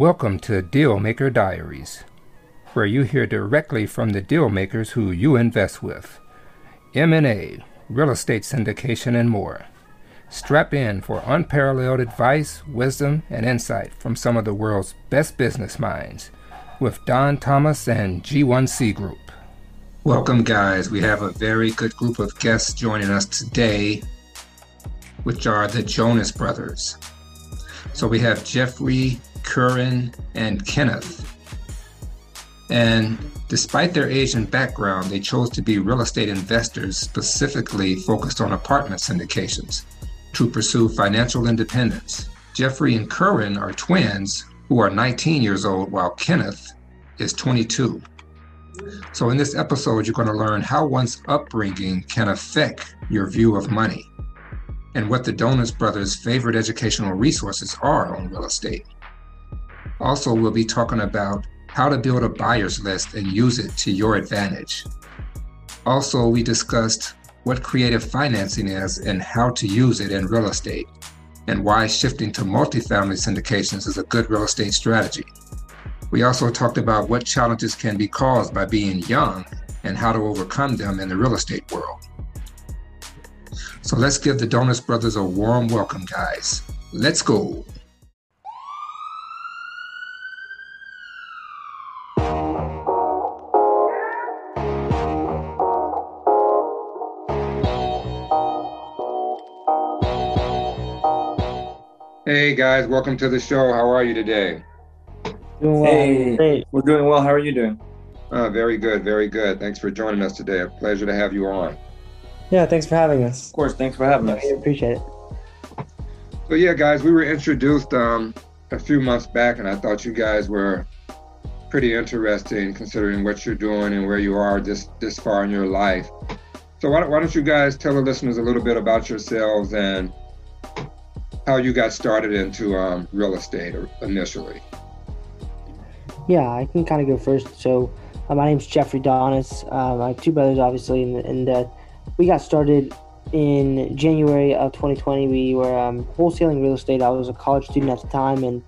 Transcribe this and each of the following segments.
Welcome to Dealmaker Diaries, where you hear directly from the deal makers who you invest with. M&A, real estate syndication, and more. Strap in for unparalleled advice, wisdom, and insight from some of the world's best business minds with Don Thomas and G1C Group. Welcome, guys. We have a very good group of guests joining us today, which are the Donis Brothers. So we have Jeffrey, Kerwin, and Kenneth. And despite their Asian background, they chose to be real estate investors specifically focused on apartment syndications to pursue financial independence. Jeffrey and Kerwin are twins who are 19 years old, while Kenneth is 22. So, in this episode, you're going to learn how one's upbringing can affect your view of money and what the Donis Brothers' favorite educational resources are on real estate. Also, we'll be talking about how to build a buyer's list and use it to your advantage. Also, we discussed what creative financing is and how to use it in real estate, and why shifting to multifamily syndications is a good real estate strategy. We also talked about what challenges can be caused by being young and how to overcome them in the real estate world. So let's give the Donis Brothers a warm welcome, guys. Let's go. Hey guys, welcome to the show. How are you today? Doing well. Hey, Great. we're doing well. How are you doing? Uh, very good, very good. Thanks for joining us today. A pleasure to have you on. Yeah, thanks for having us. Of course. Thanks for having us. I appreciate it. So yeah, guys, we were introduced um, a few months back, and I thought you guys were pretty interesting considering what you're doing and where you are this this far in your life. So why why don't you guys tell the listeners a little bit about yourselves and how you got started into um, real estate initially? Yeah, I can kind of go first. So, uh, my name's Jeffrey Donis. I have two brothers, obviously, and, uh, we got started in January of 2020. We were um, wholesaling real estate. I was a college student at the time, and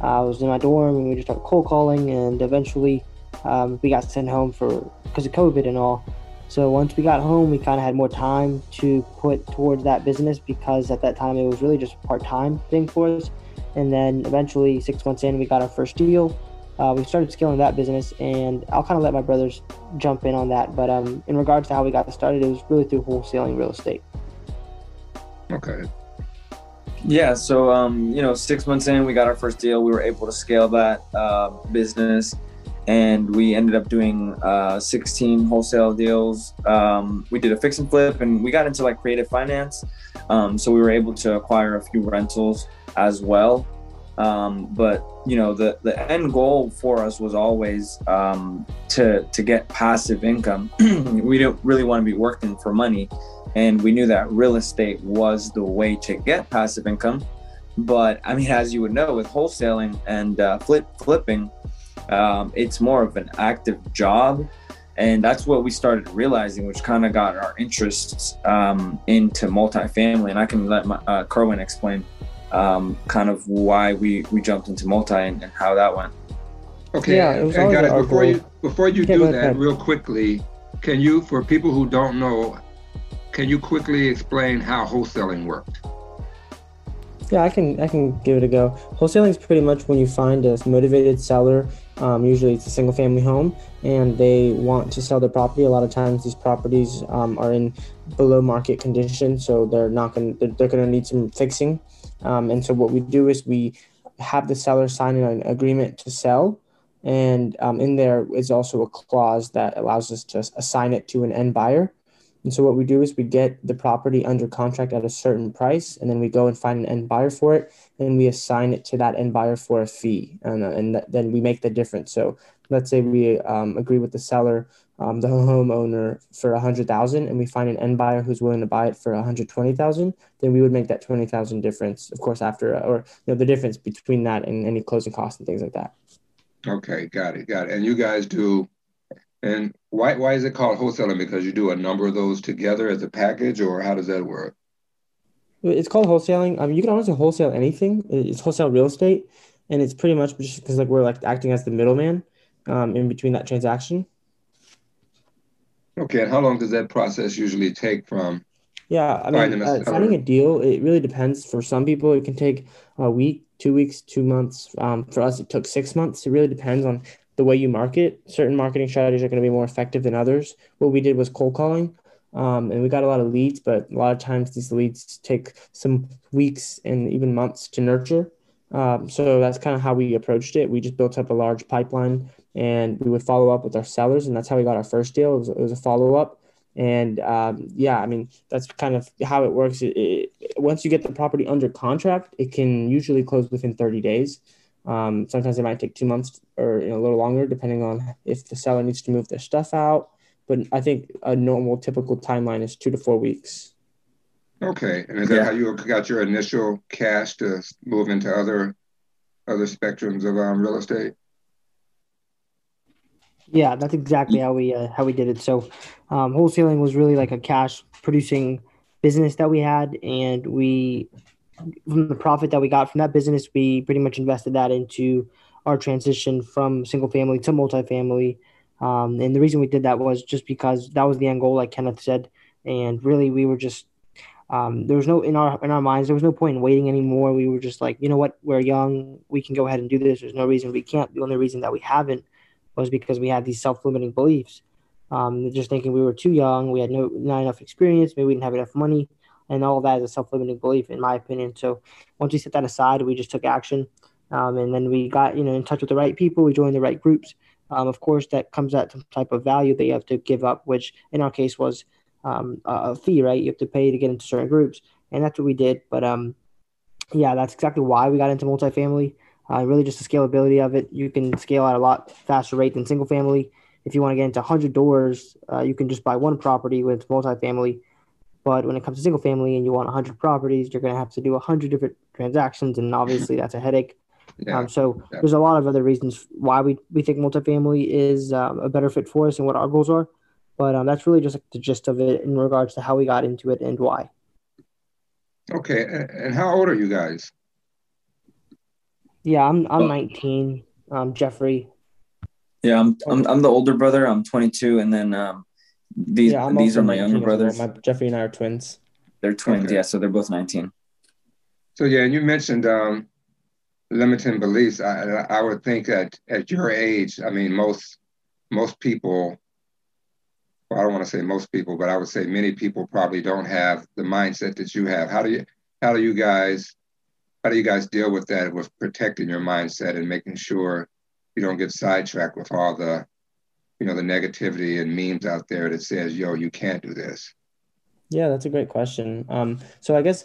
I was in my dorm, and we just started cold calling, and eventually um, we got sent home for because of COVID and all. So once we got home, we kind of had more time to put towards that business because at that time it was really just a part-time thing for us. And then eventually, six months in, we got our first deal. Uh, we started scaling that business, and I'll kind of let my brothers jump in on that. But um, in regards to how we got started, it was really through wholesaling real estate. Okay. Yeah. So, um, you know, six months in, we got our first deal. We were able to scale that uh, business, and we ended up doing uh, 16 wholesale deals. Um, we did a fix and flip, and we got into like creative finance. Um, so we were able to acquire a few rentals as well. Um, but you know, the the end goal for us was always um, to to get passive income. we don't really want to be working for money, and we knew that real estate was the way to get passive income. But I mean, as you would know, with wholesaling and uh, flip flipping, um, it's more of an active job and that's what we started realizing which kind of got our interests um, into multifamily and i can let my, uh, kerwin explain um, kind of why we we jumped into multi and, and how that went Okay, Yeah, it was always guys, our before goal. you before you do that, ahead. real quickly, can you, for people who don't know, can you quickly explain how wholesaling worked? Yeah, I can I can give it a go. Wholesaling is pretty much when you find a motivated seller. Um, usually, it's a single family home, and they want to sell their property. A lot of times, these properties um, are in below market condition, so they're not going they're, they're going to need some fixing. Um, and so, what we do is we have the seller sign an agreement to sell, and um, in there is also a clause that allows us to assign it to an end buyer. And so what we do is we get the property under contract at a certain price, and then we go and find an end buyer for it, and we assign it to that end buyer for a fee, and, uh, and th- then we make the difference. So let's say we um, agree with the seller, um, the homeowner for a hundred thousand, and we find an end buyer who's willing to buy it for a hundred twenty thousand. Then we would make that twenty thousand difference, of course, after or you know the difference between that and any closing costs and things like that. Okay, got it, got it. And you guys do, and why why is it called wholesaling? Because you do a number of those together as a package, or how does that work? It's called wholesaling. I mean, you can honestly wholesale anything. It's wholesale real estate. and it's pretty much just because like we're like acting as the middleman um, in between that transaction. Okay, and how long does that process usually take from? Yeah, I mean, uh, finding a deal it really depends. For some people, it can take a week, two weeks, two months. Um, for us, it took six months. It really depends on the way you market. Certain marketing strategies are going to be more effective than others. What we did was cold calling. Um, and we got a lot of leads, but a lot of times these leads take some weeks and even months to nurture. Um, so that's kind of how we approached it. We just built up a large pipeline and we would follow up with our sellers. And that's how we got our first deal. It was, it was a follow up. And um, yeah, I mean, that's kind of how it works. It, it, once you get the property under contract, it can usually close within 30 days. Um, sometimes it might take two months or you know, a little longer, depending on if the seller needs to move their stuff out. But I think a normal, typical timeline is two to four weeks. Okay, and is that yeah. how you got your initial cash to move into other other spectrums of um, real estate? Yeah, that's exactly how we uh, how we did it. So, um, wholesaling was really like a cash producing business that we had, and we from the profit that we got from that business, we pretty much invested that into our transition from single family to multifamily. Um, and the reason we did that was just because that was the end goal, like Kenneth said. And really, we were just um, there was no in our in our minds there was no point in waiting anymore. We were just like, you know what, we're young, we can go ahead and do this. There's no reason we can't. The only reason that we haven't was because we had these self limiting beliefs. Um, just thinking we were too young, we had no not enough experience, maybe we didn't have enough money, and all that is a self limiting belief, in my opinion. So once we set that aside, we just took action, um, and then we got you know in touch with the right people. We joined the right groups. Um, of course, that comes at some type of value that you have to give up, which in our case was um, a fee, right? You have to pay to get into certain groups, and that's what we did. But um, yeah, that's exactly why we got into multifamily. Uh, really, just the scalability of it. You can scale at a lot faster rate than single family. If you want to get into 100 doors, uh, you can just buy one property with multifamily. But when it comes to single family and you want 100 properties, you're going to have to do 100 different transactions, and obviously that's a headache. Yeah, um, so yeah. there's a lot of other reasons why we, we think multifamily is um, a better fit for us and what our goals are. But um, that's really just like the gist of it in regards to how we got into it and why. Okay, and how old are you guys? Yeah, I'm I'm 19. Um, Jeffrey. Yeah, I'm, I'm I'm the older brother. I'm 22, and then um, these yeah, these are my younger brothers. Well. My Jeffrey and I are twins. They're twins, okay. yeah. So they're both 19. So yeah, and you mentioned um, limiting beliefs. I I would think that at your age, I mean, most most people well, I don't want to say most people, but I would say many people probably don't have the mindset that you have. How do you how do you guys how do you guys deal with that with protecting your mindset and making sure you don't get sidetracked with all the you know the negativity and memes out there that says yo you can't do this yeah that's a great question um, so i guess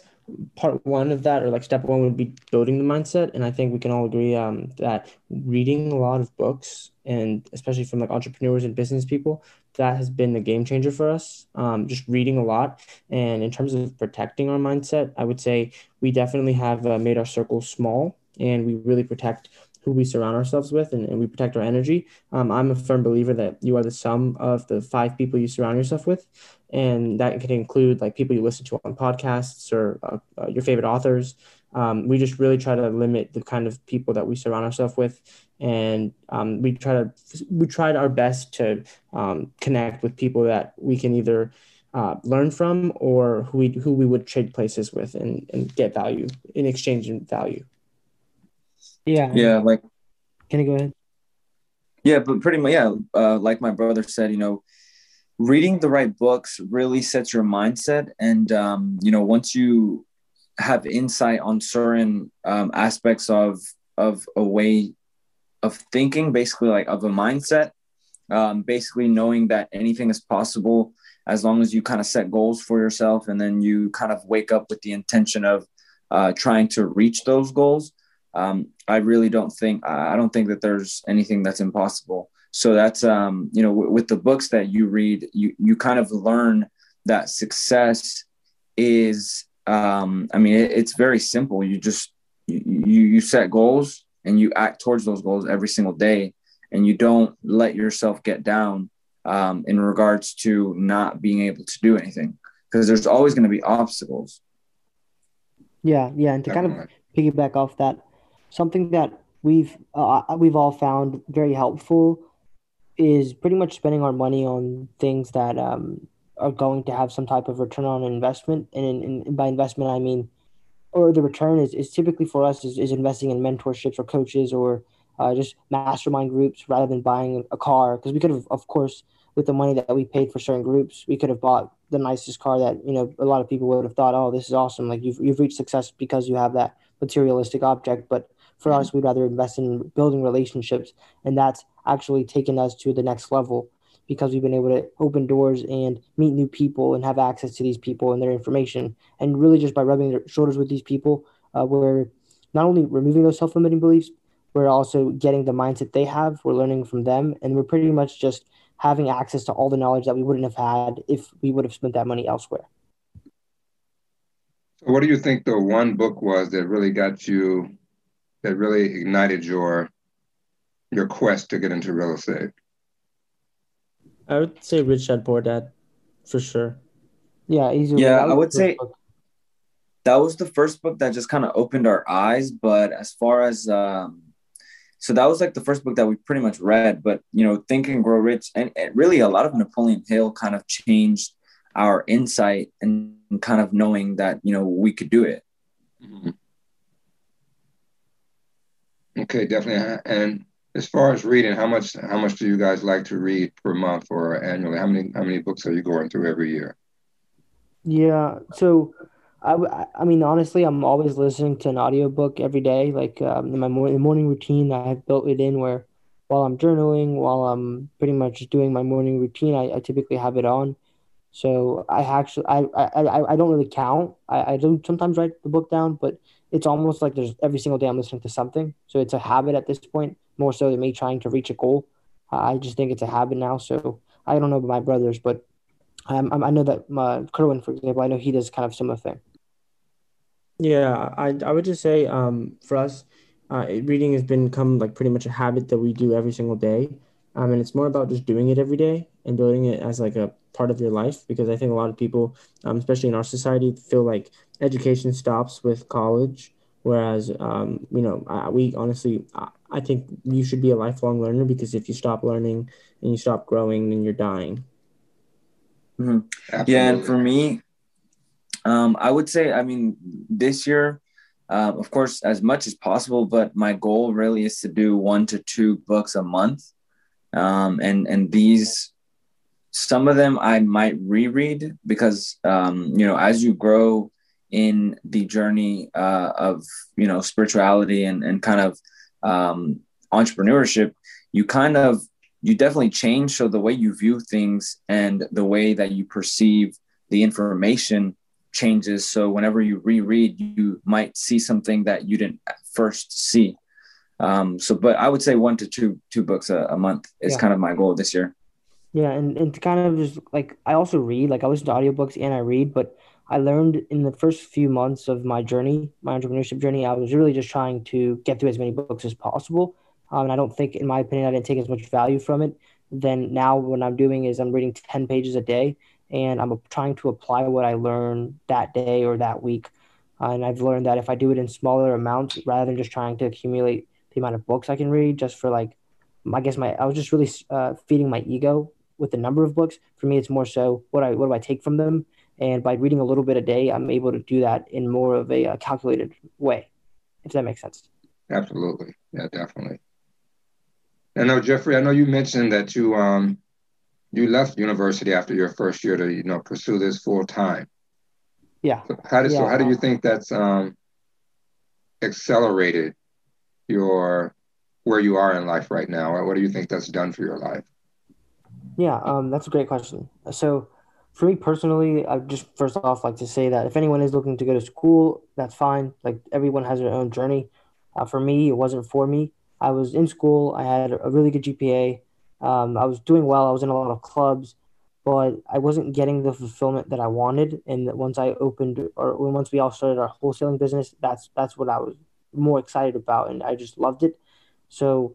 part one of that or like step one would be building the mindset and i think we can all agree um, that reading a lot of books and especially from like entrepreneurs and business people that has been a game changer for us um, just reading a lot. And in terms of protecting our mindset i would say we definitely have uh, made our circle small and we really protect who we surround ourselves with and, and we protect our energy um, i'm a firm believer that you are the sum of the five people you surround yourself with and that can include like people you listen to on podcasts or uh, uh, your favorite authors. Um, we just really try to limit the kind of people that we surround ourselves with, and um, we try to we tried our best to um, connect with people that we can either uh, learn from or who we who we would trade places with and, and get value in exchange in value. Yeah. Yeah. Like. Can you go ahead? Yeah, but pretty much, yeah. Uh, like my brother said, you know, reading the right books really sets your mindset and um, you know once you have insight on certain um, aspects of of a way of thinking basically like of a mindset um, basically knowing that anything is possible as long as you kind of set goals for yourself and then you kind of wake up with the intention of uh, trying to reach those goals um, i really don't think i don't think that there's anything that's impossible. So that's um, you know w- with the books that you read you you kind of learn that success is um, i mean it, it's very simple. You just you you set goals and you act towards those goals every single day and you don't let yourself get down um, in regards to not being able to do anything because there's always going to be obstacles. Yeah yeah and to kind of piggyback off that something that we've uh, we've all found very helpful is pretty much spending our money on things that um, are going to have some type of return on investment. And, in, in, by investment, I mean, or the return is, is typically for us is, is investing in mentorships or coaches or uh, just mastermind groups rather than buying a car. Because we could have, of course, with the money that we paid for certain groups, we could have bought the nicest car that you know a lot of people would have thought, oh, this is awesome. Like you've you've reached success because you have that materialistic object. But for us, we'd rather invest in building relationships, and that's actually taken us to the next level because we've been able to open doors and meet new people and have access to these people and their information. And really, just by rubbing their shoulders with these people, uh, we're not only removing those self limiting beliefs, we're also getting the mindset they have. We're learning from them, and we're pretty much just having access to all the knowledge that we wouldn't have had if we would have spent that money elsewhere. What do you think the one book was that really got you, that really ignited your your quest to get into real estate? I would say Rich Dad Poor Dad, for sure. Yeah, easily. Yeah, I would say book. that was the first book that just kind of opened our eyes. But as far as um, so that was like the first book that we pretty much read. But you know, Think and Grow Rich, and, and really a lot of Napoleon Hill kind of changed our insight and kind of knowing that you know we could do it. Mm-hmm. Okay, definitely. And as far as reading, how much how much do you guys like to read per month or annually? How many how many books are you going through every year? Yeah, so I, I mean, honestly, I'm always listening to an audiobook every day. Like um, in my morning, morning routine, I have built it in where while I'm journaling, while I'm pretty much doing my morning routine, I, I typically have it on. So I actually, I, I, I don't really count. I, I do sometimes write the book down, but it's almost like there's every single day I'm listening to something. So it's a habit at this point, more so than me trying to reach a goal. I just think it's a habit now. So I don't know about my brothers, but I, I know that my Kerwin, for example, I know he does kind of similar thing. Yeah, I I would just say um, for us, uh, reading has become like pretty much a habit that we do every single day. Um, and it's more about just doing it every day and building it as like a part of your life because I think a lot of people, um, especially in our society, feel like education stops with college. Whereas, um, you know, uh, we honestly, I, I think you should be a lifelong learner because if you stop learning and you stop growing, then you're dying. Mm-hmm. Yeah, and for me, um, I would say, I mean, this year, uh, of course, as much as possible, but my goal really is to do one to two books a month. Um, and and these, some of them I might reread because um, you know as you grow in the journey uh, of you know spirituality and and kind of um, entrepreneurship, you kind of you definitely change. So the way you view things and the way that you perceive the information changes. So whenever you reread, you might see something that you didn't first see. Um, so, but I would say one to two two books a, a month is yeah. kind of my goal this year. Yeah, and and to kind of just like I also read, like I listen to audiobooks and I read, but I learned in the first few months of my journey, my entrepreneurship journey, I was really just trying to get through as many books as possible. Um, and I don't think, in my opinion, I didn't take as much value from it. Then now, what I'm doing is I'm reading ten pages a day, and I'm trying to apply what I learned that day or that week. Uh, and I've learned that if I do it in smaller amounts rather than just trying to accumulate the amount of books I can read, just for like, I guess my I was just really uh, feeding my ego with the number of books. For me, it's more so what I what do I take from them, and by reading a little bit a day, I'm able to do that in more of a, a uh, calculated way, if that makes sense. Absolutely, yeah, definitely. I know Jeffrey, I know you mentioned that you um you left university after your first year to you know pursue this full time. Yeah. So how did yeah. so how do you think that's um, accelerated your where you are in life right now? What do you think that's done for your life? Yeah, um, that's a great question. So, for me personally, I just first off like to say that if anyone is looking to go to school, that's fine. Like everyone has their own journey. Uh, for me, it wasn't for me. I was in school. I had a really good GPA. Um, I was doing well. I was in a lot of clubs, but I wasn't getting the fulfillment that I wanted. And once I opened, or once we all started our wholesaling business, that's that's what I was more excited about, and I just loved it. So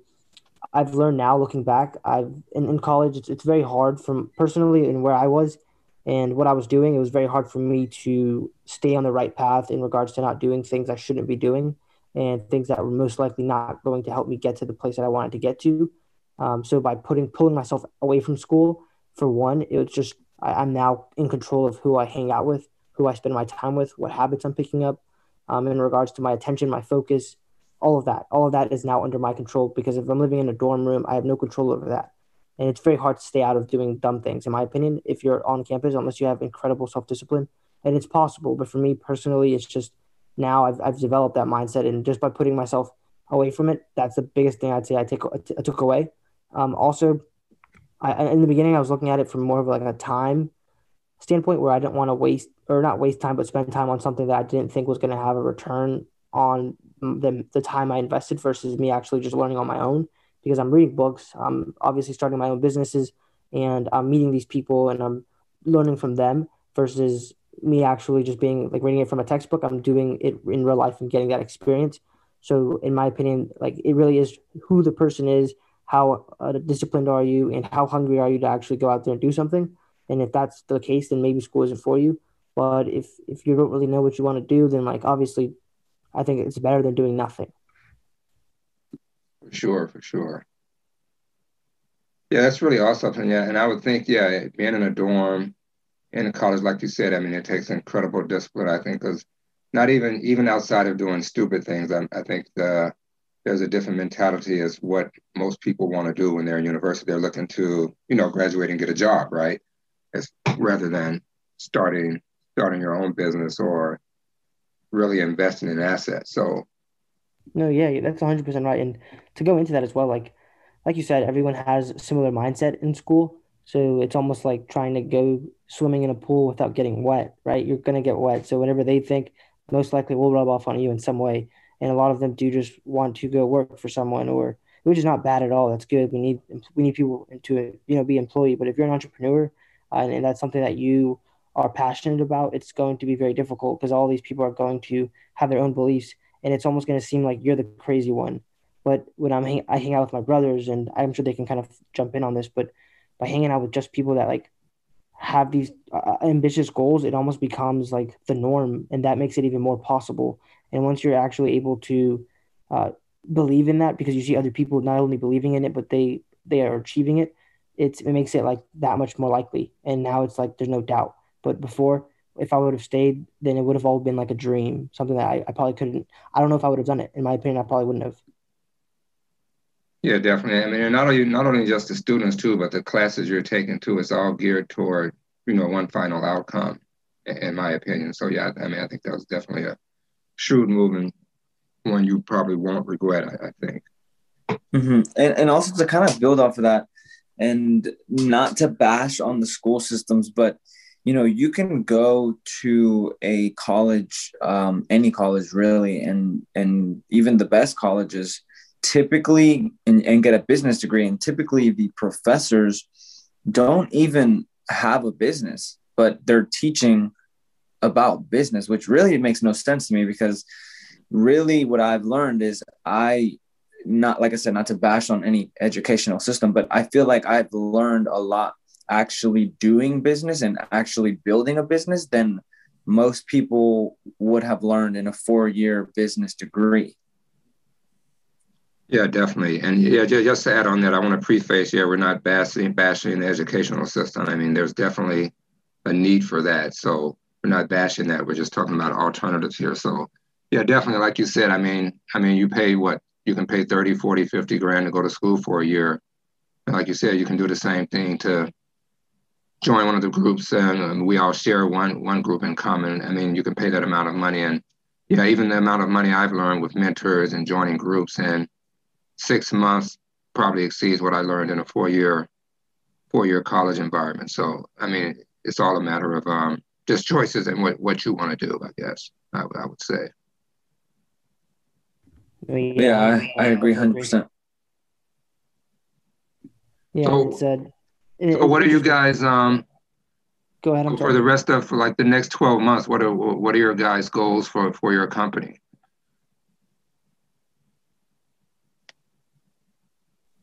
I've learned now, looking back, I've in, in college, it's, it's very hard from personally and where I was and what I was doing. It was very hard for me to stay on the right path in regards to not doing things I shouldn't be doing. and things that were most likely not going to help me get to the place that I wanted to get to. Um, so by putting pulling myself away from school, for one, it was just I, am now in control of who I hang out with, who I spend my time with, what habits I'm picking up, um, in regards to my attention, my focus, all of that. All of that is now under my control because if I'm living in a dorm room, I have no control over that. And it's very hard to stay out of doing dumb things, in my opinion, if you're on campus, unless you have incredible self discipline. And it's possible. But for me personally, it's just now I've, I've developed that mindset. And just by putting myself away from it, that's the biggest thing I'd say I, take, I took away. Um, also, I, in the beginning, I was looking at it from more of like a time standpoint where I didn't want to waste or not waste time, but spend time on something that I didn't think was going to have a return on the, the time I invested versus me actually just learning on my own because I'm reading books. I'm obviously starting my own businesses and I'm meeting these people and I'm learning from them versus me actually just being like reading it from a textbook. I'm doing it in real life and getting that experience. So, in my opinion, like it really is who the person is, how uh, disciplined are you, and how hungry are you to actually go out there and do something. And if that's the case, then maybe school isn't for you. But if if you don't really know what you want to do, then like obviously I think it's better than doing nothing. For sure, for sure. Yeah, that's really awesome. And yeah, and I would think, yeah, being in a dorm in a college, like you said, I mean, it takes incredible discipline. I think because not even even outside of doing stupid things, I, I think the there's a different mentality as what most people want to do when they're in university. They're looking to, you know, graduate and get a job, right? As rather than starting starting your own business or really investing in assets. So no, yeah, that's 100% right. And to go into that as well, like like you said, everyone has similar mindset in school. So it's almost like trying to go swimming in a pool without getting wet, right? You're going to get wet. So whenever they think, most likely will rub off on you in some way. And a lot of them do just want to go work for someone or which is not bad at all. That's good. We need we need people to you know be employee. But if you're an entrepreneur uh, and, and that's something that you are passionate about, it's going to be very difficult because all these people are going to have their own beliefs, and it's almost going to seem like you're the crazy one. But when I'm hang- I hang out with my brothers, and I'm sure they can kind of jump in on this, but by hanging out with just people that like have these uh, ambitious goals, it almost becomes like the norm, and that makes it even more possible. And once you're actually able to uh, believe in that, because you see other people not only believing in it, but they they are achieving it, it's it makes it like that much more likely. And now it's like there's no doubt. But before, if I would have stayed, then it would have all been like a dream, something that I, I probably couldn't. I don't know if I would have done it. In my opinion, I probably wouldn't have. Yeah, definitely. I mean, not only not only just the students too, but the classes you're taking too. It's all geared toward you know one final outcome, in my opinion. So yeah, I mean, I think that was definitely a shrewd move and one you probably won't regret. I, I think. Mm-hmm. And and also to kind of build off of that, and not to bash on the school systems, but you know you can go to a college um, any college really and and even the best colleges typically and, and get a business degree and typically the professors don't even have a business but they're teaching about business which really makes no sense to me because really what i've learned is i not like i said not to bash on any educational system but i feel like i've learned a lot actually doing business and actually building a business than most people would have learned in a four year business degree. Yeah, definitely. And yeah, just to add on that, I want to preface, yeah, we're not bashing, bashing the educational system. I mean, there's definitely a need for that. So we're not bashing that. We're just talking about alternatives here. So yeah, definitely. Like you said, I mean, I mean, you pay what you can pay 30, 40, 50 grand to go to school for a year. And like you said, you can do the same thing to join one of the groups and we all share one one group in common. I mean, you can pay that amount of money, and yeah, even the amount of money I've learned with mentors and joining groups in six months probably exceeds what I learned in a four year four year college environment. So I mean, it's all a matter of um, just choices and what what you want to do. I guess I, I would say. Yeah, I, I agree, hundred percent. Yeah, so, it's, so what are you guys um go ahead I'm for the rest of for like the next 12 months what are what are your guys goals for for your company?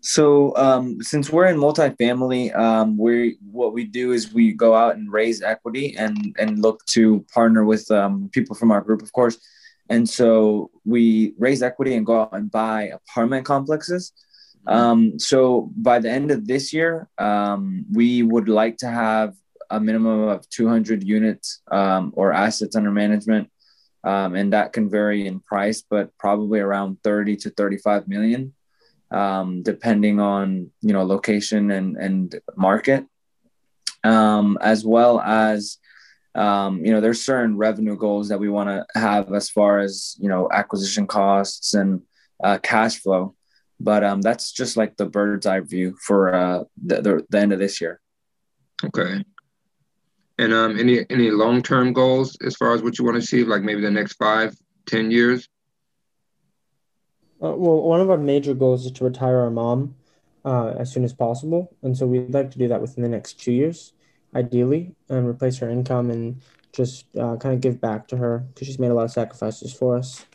So um, since we're in multifamily um, we what we do is we go out and raise equity and and look to partner with um, people from our group of course. And so we raise equity and go out and buy apartment complexes. Um, so by the end of this year, um, we would like to have a minimum of 200 units um, or assets under management. Um, and that can vary in price, but probably around 30 to 35 million, um, depending on, you know, location and, and market, um, as well as, you know, there's certain revenue goals that we want to have as far as, you know, acquisition costs and uh, cash flow but um, that's just like the bird's eye view for uh, the, the, the end of this year. Okay. And um, any any long term goals as far as what you want to achieve, like maybe the next five, ten years? Uh, well, one of our major goals is to retire our mom uh, as soon as possible, and so we'd like to do that within the next two years, ideally, and replace her income and just uh, kind of give back to her because she's made a lot of sacrifices for us.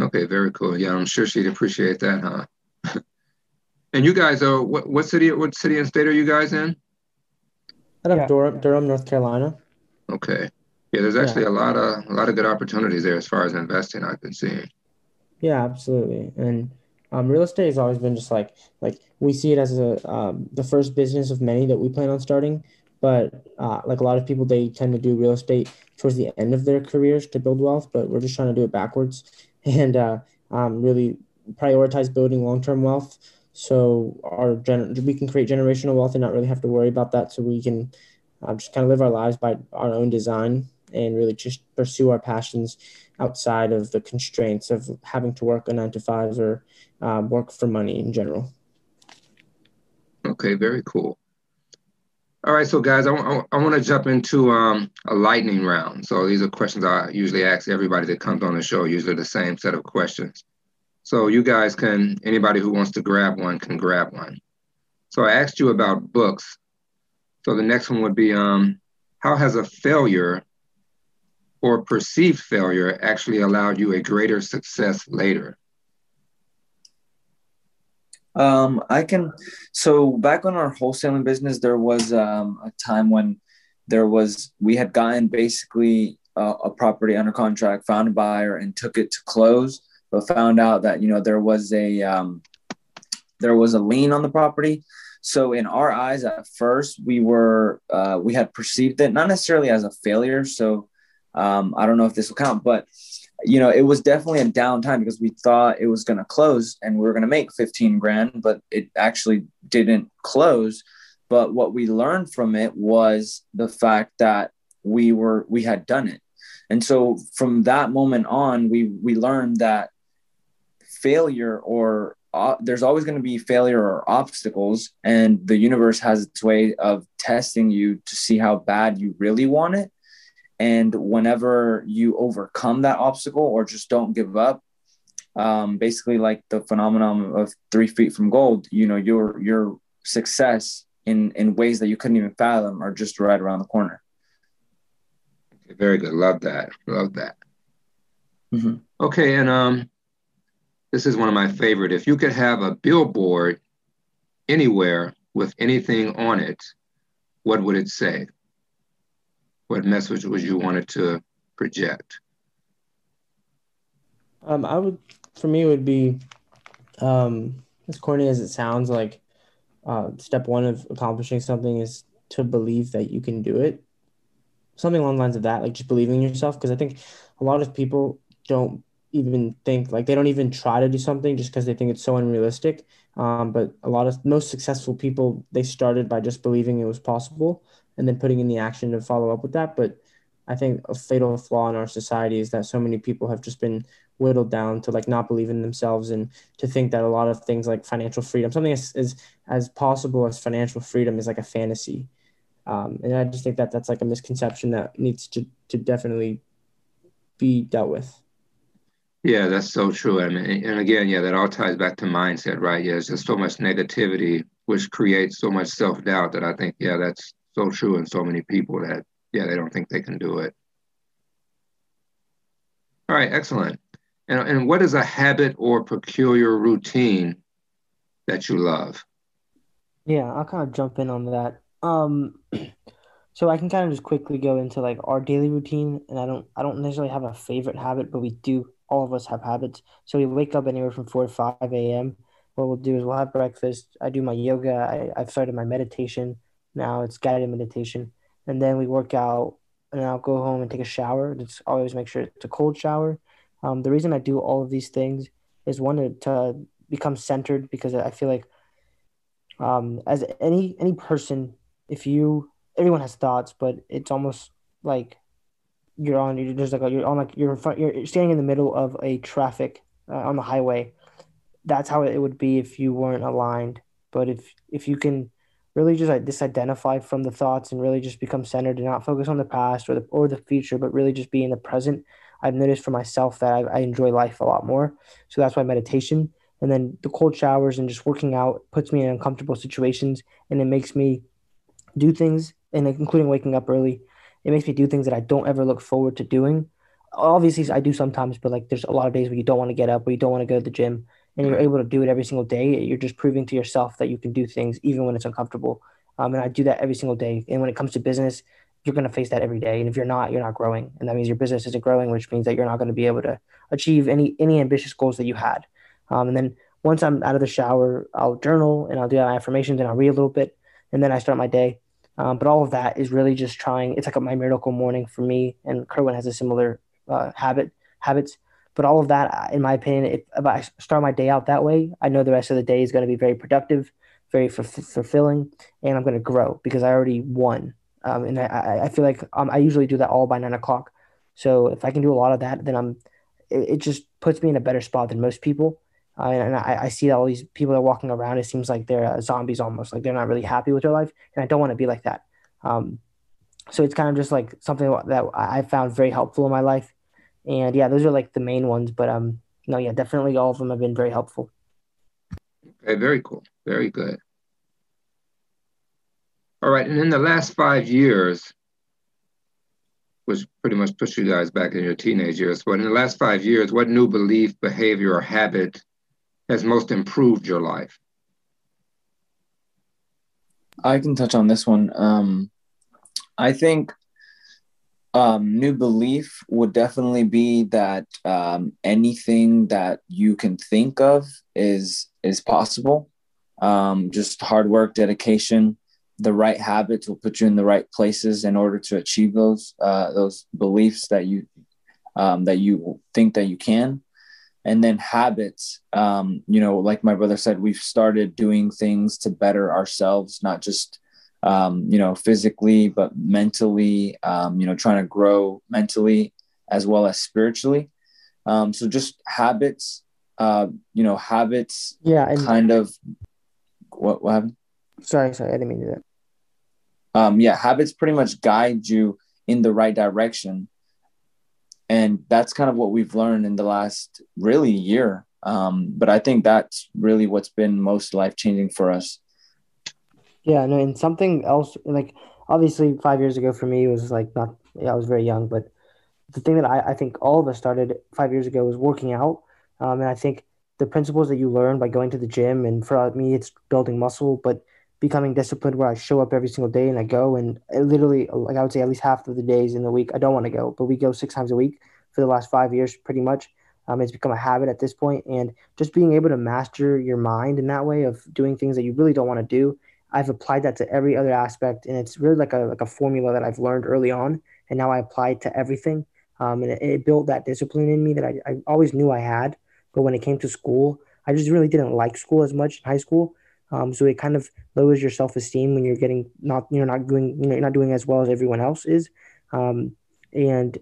Okay, very cool. Yeah, I'm sure she'd appreciate that, huh? and you guys are what, what city? What city and state are you guys in? Out of yeah. Durham, Durham, North Carolina. Okay. Yeah, there's actually yeah. a lot of a lot of good opportunities there as far as investing. I've been seeing. Yeah, absolutely, and um, real estate has always been just like like we see it as a um, the first business of many that we plan on starting. But uh, like a lot of people, they tend to do real estate towards the end of their careers to build wealth. But we're just trying to do it backwards and uh, um, really prioritize building long term wealth. So our gener- we can create generational wealth and not really have to worry about that. So we can uh, just kind of live our lives by our own design and really just pursue our passions outside of the constraints of having to work a nine to five or uh, work for money in general. Okay, very cool. All right, so guys, I, I, I want to jump into um, a lightning round. So these are questions I usually ask everybody that comes on the show, usually the same set of questions. So you guys can, anybody who wants to grab one can grab one. So I asked you about books. So the next one would be, um, how has a failure or perceived failure actually allowed you a greater success later? Um, I can. So back on our wholesaling business, there was um, a time when there was we had gotten basically a, a property under contract, found a buyer, and took it to close, but found out that you know there was a um, there was a lien on the property. So in our eyes, at first, we were uh, we had perceived it not necessarily as a failure. So um, I don't know if this will count, but you know, it was definitely a downtime because we thought it was going to close and we were going to make 15 grand, but it actually didn't close. But what we learned from it was the fact that we were, we had done it. And so from that moment on, we, we learned that failure or uh, there's always going to be failure or obstacles and the universe has its way of testing you to see how bad you really want it and whenever you overcome that obstacle or just don't give up, um, basically like the phenomenon of three feet from gold, you know, your your success in in ways that you couldn't even fathom are just right around the corner. Very good. Love that. Love that. Mm-hmm. Okay, and um, this is one of my favorite. If you could have a billboard anywhere with anything on it, what would it say? What message would you wanted to project? Um, I would, for me, it would be, um, as corny as it sounds, like uh, step one of accomplishing something is to believe that you can do it. Something along the lines of that, like just believing in yourself. Because I think a lot of people don't even think like they don't even try to do something just because they think it's so unrealistic. Um, but a lot of most successful people they started by just believing it was possible and then putting in the action to follow up with that. But I think a fatal flaw in our society is that so many people have just been whittled down to like not believe in themselves and to think that a lot of things like financial freedom, something as as, as possible as financial freedom is like a fantasy. Um, and I just think that that's like a misconception that needs to, to definitely be dealt with. Yeah, that's so true. Mean, and again, yeah, that all ties back to mindset, right? Yeah, there's just so much negativity, which creates so much self doubt that I think, yeah, that's so true in so many people that yeah they don't think they can do it all right excellent and, and what is a habit or peculiar routine that you love yeah i'll kind of jump in on that um So I can kind of just quickly go into like our daily routine, and I don't I don't necessarily have a favorite habit, but we do all of us have habits. So we wake up anywhere from four to five a.m. What we'll do is we'll have breakfast. I do my yoga. I, I've started my meditation now. It's guided meditation, and then we work out, and I'll go home and take a shower. Just always make sure it's a cold shower. Um, the reason I do all of these things is one to, to become centered because I feel like um, as any any person, if you everyone has thoughts, but it's almost like you're on you're just like a, you're on like you're in front, you're standing in the middle of a traffic uh, on the highway. That's how it would be if you weren't aligned. But if if you can really just like disidentify from the thoughts and really just become centered and not focus on the past or the or the future, but really just be in the present. I've noticed for myself that I, I enjoy life a lot more. So that's why meditation and then the cold showers and just working out puts me in uncomfortable situations and it makes me do things and including waking up early it makes me do things that i don't ever look forward to doing obviously i do sometimes but like there's a lot of days where you don't want to get up or you don't want to go to the gym and you're able to do it every single day you're just proving to yourself that you can do things even when it's uncomfortable. Um, and i do that every single day. And when it comes to business you're going to face that every day. And if you're not you're not growing. And that means your business isn't growing which means that you're not going to be able to achieve any any ambitious goals that you had. Um, and then once I'm out of the shower, I'll journal and I'll do my affirmations and I'll read a little bit, and then I start my day. Um, but all of that is really just trying. It's like a, my miracle morning for me, and Kerwin has a similar uh, habit habits. But all of that, in my opinion, if, if, I start my day out that way, I know the rest of the day is going to be very productive, very f- fulfilling, and I'm going to grow because I already won. Um, and I, I feel like um, I usually do that all by nine o'clock. So if I can do a lot of that, then I'm. It, it just puts me in a better spot than most people. Uh, and I, I, see all these people that are walking around. It seems like they're uh, zombies almost, like they're not really happy with their life. And I don't want to be like that. Um, so it's kind of just like something that I found very helpful in my life. And yeah, those are like the main ones. But um, no, yeah, definitely all of them have been very helpful. Okay, very cool. Very good. All right, and in the last five years, which pretty much pushed you guys back in your teenage years, but in the last five years, what new belief, behavior, or habit has most improved your life? I can touch on this one. Um, I think um, new belief would definitely be that um, anything that you can think of is is possible. Um, just hard work, dedication, the right habits will put you in the right places in order to achieve those uh, those beliefs that you um, that you think that you can and then habits um, you know like my brother said we've started doing things to better ourselves not just um, you know physically but mentally um, you know trying to grow mentally as well as spiritually. Um, so just habits uh, you know habits yeah and kind of what, what happened? Sorry sorry i didn't mean to do that. Um, yeah habits pretty much guide you in the right direction. And that's kind of what we've learned in the last really year. Um, but i think that's really what's been most life changing for us yeah no and something else like obviously five years ago for me was like not yeah, i was very young but the thing that I, I think all of us started five years ago was working out um, and i think the principles that you learn by going to the gym and for me it's building muscle but becoming disciplined where I show up every single day and I go and literally like I would say at least half of the days in the week I don't want to go, but we go six times a week for the last five years pretty much. Um, it's become a habit at this point, and just being able to master your mind in that way of doing things that you really don't want to do. I've applied that to every other aspect, and it's really like a like a formula that I've learned early on, and now I apply it to everything. Um, and it, it built that discipline in me that I, I always knew I had, but when it came to school, I just really didn't like school as much in high school. Um, so it kind of lowers your self esteem when you're getting not you're not doing you know you're not doing as well as everyone else is, um, and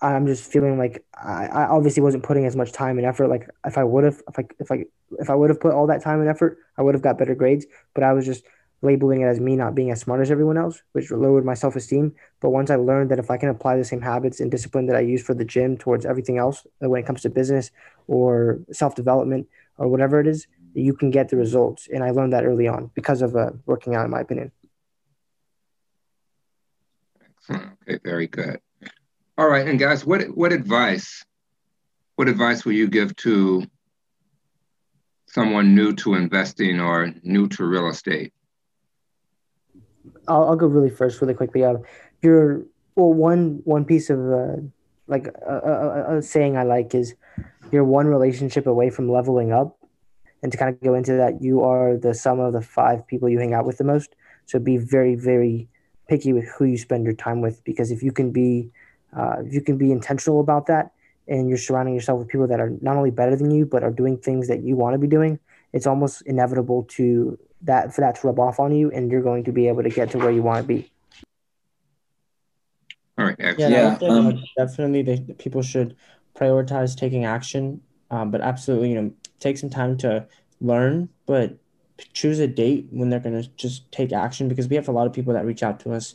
I'm just feeling like I, I obviously wasn't putting as much time and effort. Like if I would have if I if I if I would have put all that time and effort, I would have got better grades. But I was just labeling it as me not being as smart as everyone else, which lowered my self esteem. But once I learned that if I can apply the same habits and discipline that I use for the gym towards everything else, when it comes to business or self development or whatever it is, you can get the results. And I learned that early on because of uh, working out, in my opinion. Okay, very good. All right, and guys, what what advice, what advice will you give to someone new to investing or new to real estate? I'll, I'll go really first, really quickly. Uh, you're well, one one piece of uh, like a, a, a saying I like is you're one relationship away from leveling up. And to kind of go into that, you are the sum of the five people you hang out with the most. So be very, very picky with who you spend your time with, because if you can be, uh, if you can be intentional about that, and you're surrounding yourself with people that are not only better than you but are doing things that you want to be doing, it's almost inevitable to that for that to rub off on you, and you're going to be able to get to where you want to be. All right. Yeah, Yeah, um, think definitely they, people should prioritize taking action, um, but absolutely, you know, take some time to learn, but choose a date when they're going to just take action because we have a lot of people that reach out to us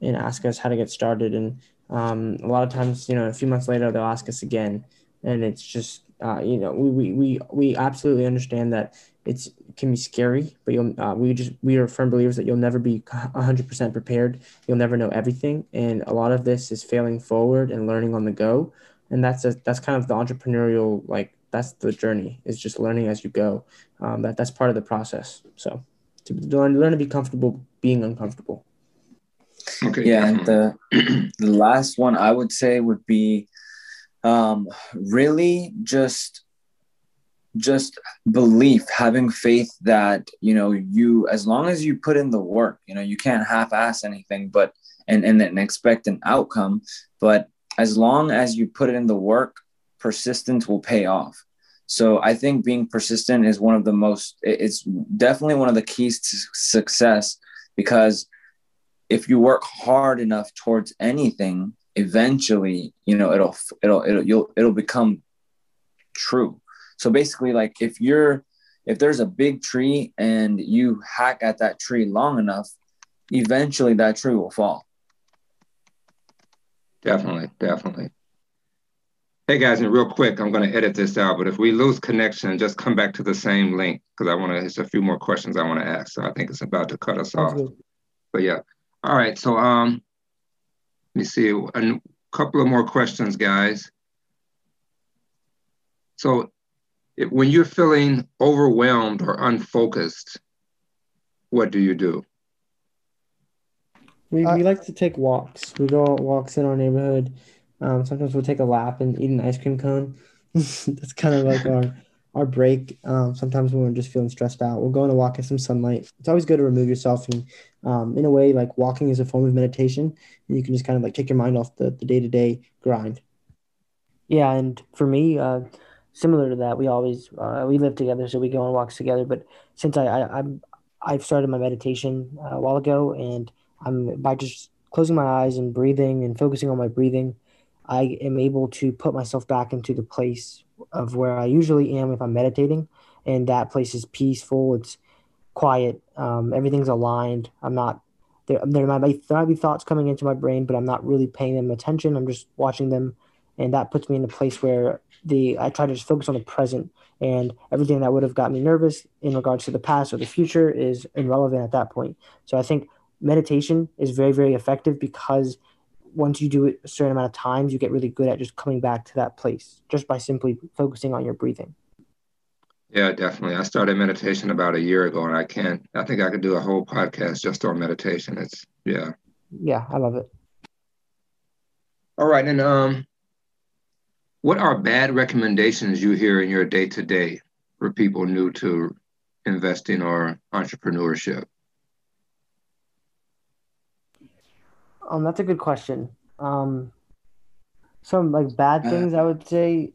and ask us how to get started. And um, a lot of times, you know, a few months later, they'll ask us again. And it's just, uh, you know, we, we, we, we absolutely understand that it's it can be scary, but you'll, uh, we just, we are firm believers that you'll never be 100% prepared. You'll never know everything. And a lot of this is failing forward and learning on the go. And that's a, that's kind of the entrepreneurial, like, that's the journey is just learning as you go. Um, that that's part of the process. So to learn, learn to be comfortable being uncomfortable. Okay. yeah and the the last one i would say would be um really just just belief having faith that you know you as long as you put in the work you know you can't half-ass anything but and and, and expect an outcome but as long as you put in the work persistence will pay off. So i think being persistent is one of the most it's definitely one of the keys to success because if you work hard enough towards anything eventually you know it'll it'll it'll you'll it'll become true so basically like if you're if there's a big tree and you hack at that tree long enough eventually that tree will fall Definitely, definitely. Hey guys, and real quick, I'm going to edit this out, but if we lose connection, just come back to the same link because I want to. There's a few more questions I want to ask, so I think it's about to cut us Sounds off. But yeah, all right. So um, let me see A couple of more questions, guys. So, if, when you're feeling overwhelmed or unfocused, what do you do? We, Uh, we like to take walks. We go on walks in our neighborhood. Um, sometimes we'll take a lap and eat an ice cream cone. That's kind of like our our break. Um, sometimes when we're just feeling stressed out, we'll go on a walk in some sunlight. It's always good to remove yourself and um, in a way, like walking is a form of meditation, and you can just kind of like take your mind off the the day to day grind. Yeah, and for me, uh, similar to that, we always uh, we live together, so we go on walks together. But since I, I I'm I've started my meditation uh, a while ago, and I'm by just closing my eyes and breathing and focusing on my breathing, I am able to put myself back into the place of where I usually am if I'm meditating, and that place is peaceful. It's quiet. Um, everything's aligned. I'm not there. There might be there might be thoughts coming into my brain, but I'm not really paying them attention. I'm just watching them and that puts me in a place where the I try to just focus on the present and everything that would have got me nervous in regards to the past or the future is irrelevant at that point. So I think meditation is very very effective because once you do it a certain amount of times, you get really good at just coming back to that place just by simply focusing on your breathing. Yeah, definitely. I started meditation about a year ago, and I can't. I think I could do a whole podcast just on meditation. It's yeah. Yeah, I love it. All right, and um, what are bad recommendations you hear in your day to day for people new to investing or entrepreneurship? Um, that's a good question. Um, some like bad Uh, things I would say.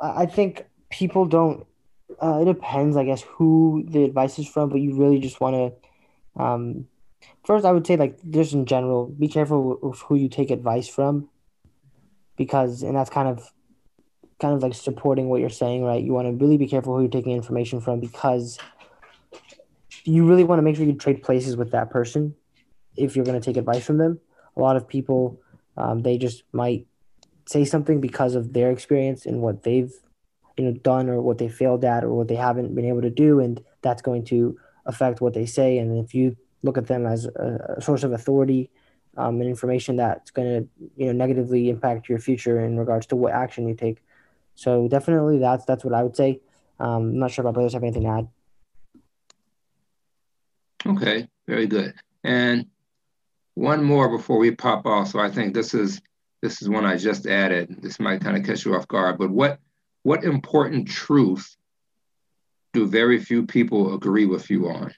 I I think people don't. Uh, it depends, I guess, who the advice is from, but you really just want to. Um, first, I would say like just in general, be careful of who you take advice from, because and that's kind of, kind of like supporting what you're saying, right? You want to really be careful who you're taking information from because you really want to make sure you trade places with that person if you're going to take advice from them. A lot of people, um, they just might say something because of their experience and what they've, you know, done or what they failed at or what they haven't been able to do, and that's going to affect what they say. And if you look at them as a, a source of authority um, and information, that's going to, you know, negatively impact your future in regards to what action you take. So definitely, that's that's what I would say. Um, I'm not sure if my brothers have anything to add. Okay. Very good. And one more before we pop off. So I think this is this is one I just added. This might kind of catch you off guard, but what what important truth do very few people agree with you on?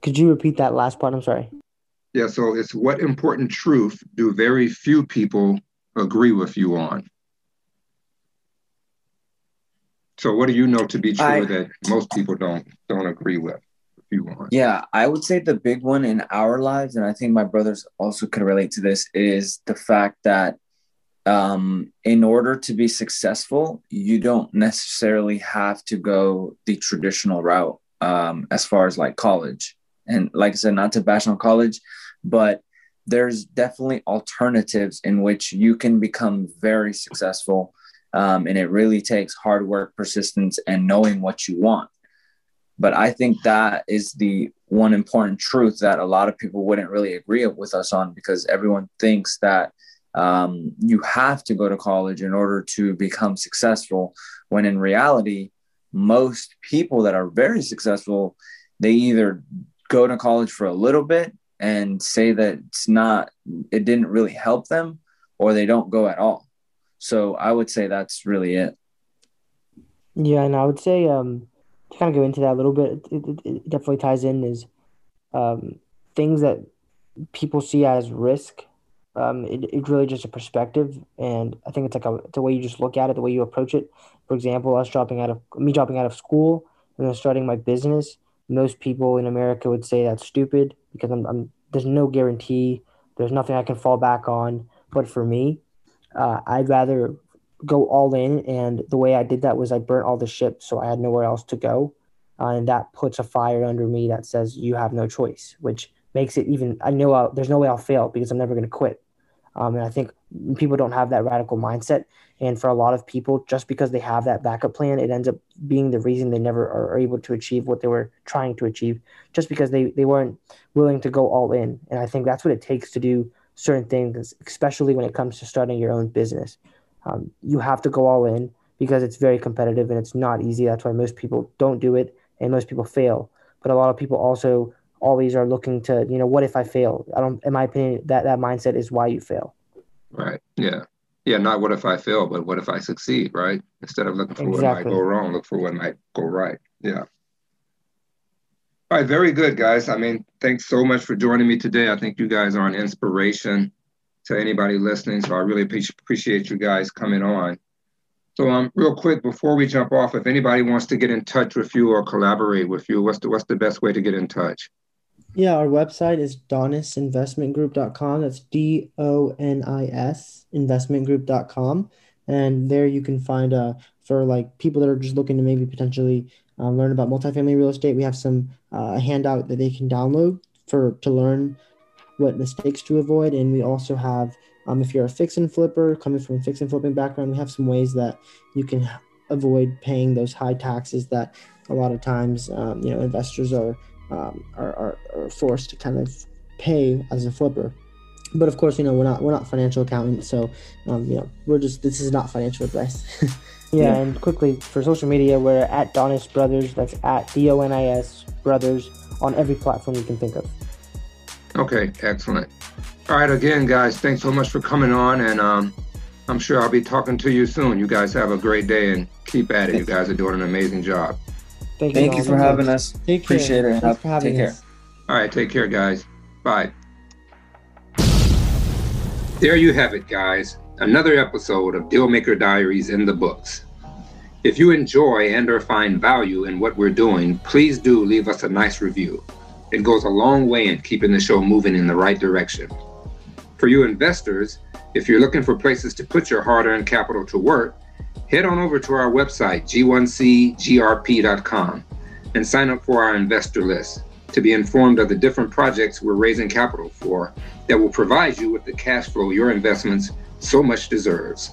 Could you repeat that last part? I'm sorry. Yeah, so it's what important truth do very few people agree with you on? So what do you know to be true I, that most people don't don't agree with? You want? Yeah, I would say the big one in our lives, and I think my brothers also could relate to this, is the fact that um, in order to be successful, you don't necessarily have to go the traditional route um, as far as like college. And like I said, not to bash on college, but there's definitely alternatives in which you can become very successful. Um, and it really takes hard work, persistence, and knowing what you want. But I think that is the one important truth that a lot of people wouldn't really agree with us on because everyone thinks that um, you have to go to college in order to become successful when in reality most people that are very successful they either go to college for a little bit and say that it's not it didn't really help them or they don't go at all so i would say that's really it yeah and i would say um to kind of go into that a little bit it, it, it definitely ties in is um things that people see as risk um, it, it's really just a perspective, and I think it's like a it's the way you just look at it, the way you approach it. For example, us dropping out of me dropping out of school and then starting my business. Most people in America would say that's stupid because I'm, I'm there's no guarantee, there's nothing I can fall back on. But for me, uh, I'd rather go all in, and the way I did that was I burnt all the ships, so I had nowhere else to go, uh, and that puts a fire under me that says you have no choice, which makes it even. I know I'll, there's no way I'll fail because I'm never going to quit. Um, and I think people don't have that radical mindset. And for a lot of people, just because they have that backup plan, it ends up being the reason they never are able to achieve what they were trying to achieve, just because they, they weren't willing to go all in. And I think that's what it takes to do certain things, especially when it comes to starting your own business. Um, you have to go all in because it's very competitive and it's not easy. That's why most people don't do it and most people fail. But a lot of people also always are looking to, you know, what if I fail? I don't, in my opinion, that, that mindset is why you fail. Right. Yeah. Yeah. Not what if I fail, but what if I succeed, right? Instead of looking for exactly. what might go wrong, look for what might go right. Yeah. All right. Very good, guys. I mean, thanks so much for joining me today. I think you guys are an inspiration to anybody listening. So I really appreciate you guys coming on. So um, real quick before we jump off, if anybody wants to get in touch with you or collaborate with you, what's the what's the best way to get in touch? Yeah, our website is donisinvestmentgroup.com. That's D O N I S investmentgroup.com. And there you can find uh for like people that are just looking to maybe potentially uh, learn about multifamily real estate. We have some uh, handout that they can download for to learn what mistakes to avoid. And we also have um, if you're a fix and flipper coming from a fix and flipping background, we have some ways that you can avoid paying those high taxes that a lot of times um, you know investors are um, are, are, are forced to kind of pay as a flipper. But of course you know we're not we're not financial accountants so um, you know we're just this is not financial advice. Yeah, yeah, and quickly for social media we're at donis brothers that's at d-o-n-i-s brothers on every platform you can think of. Okay excellent. All right again guys thanks so much for coming on and um, i'm sure i'll be talking to you soon. You guys have a great day and keep at it. You guys are doing an amazing job Thank, Thank you, you for having us. Take care. Appreciate it. Thanks for having take us. care. All right, take care, guys. Bye. There you have it, guys. Another episode of Dealmaker Diaries in the books. If you enjoy and or find value in what we're doing, please do leave us a nice review. It goes a long way in keeping the show moving in the right direction. For you investors, if you're looking for places to put your hard-earned capital to work, head on over to our website, g1cgrp.com, and sign up for our investor list to be informed of the different projects we're raising capital for that will provide you with the cash flow your investments so much deserves.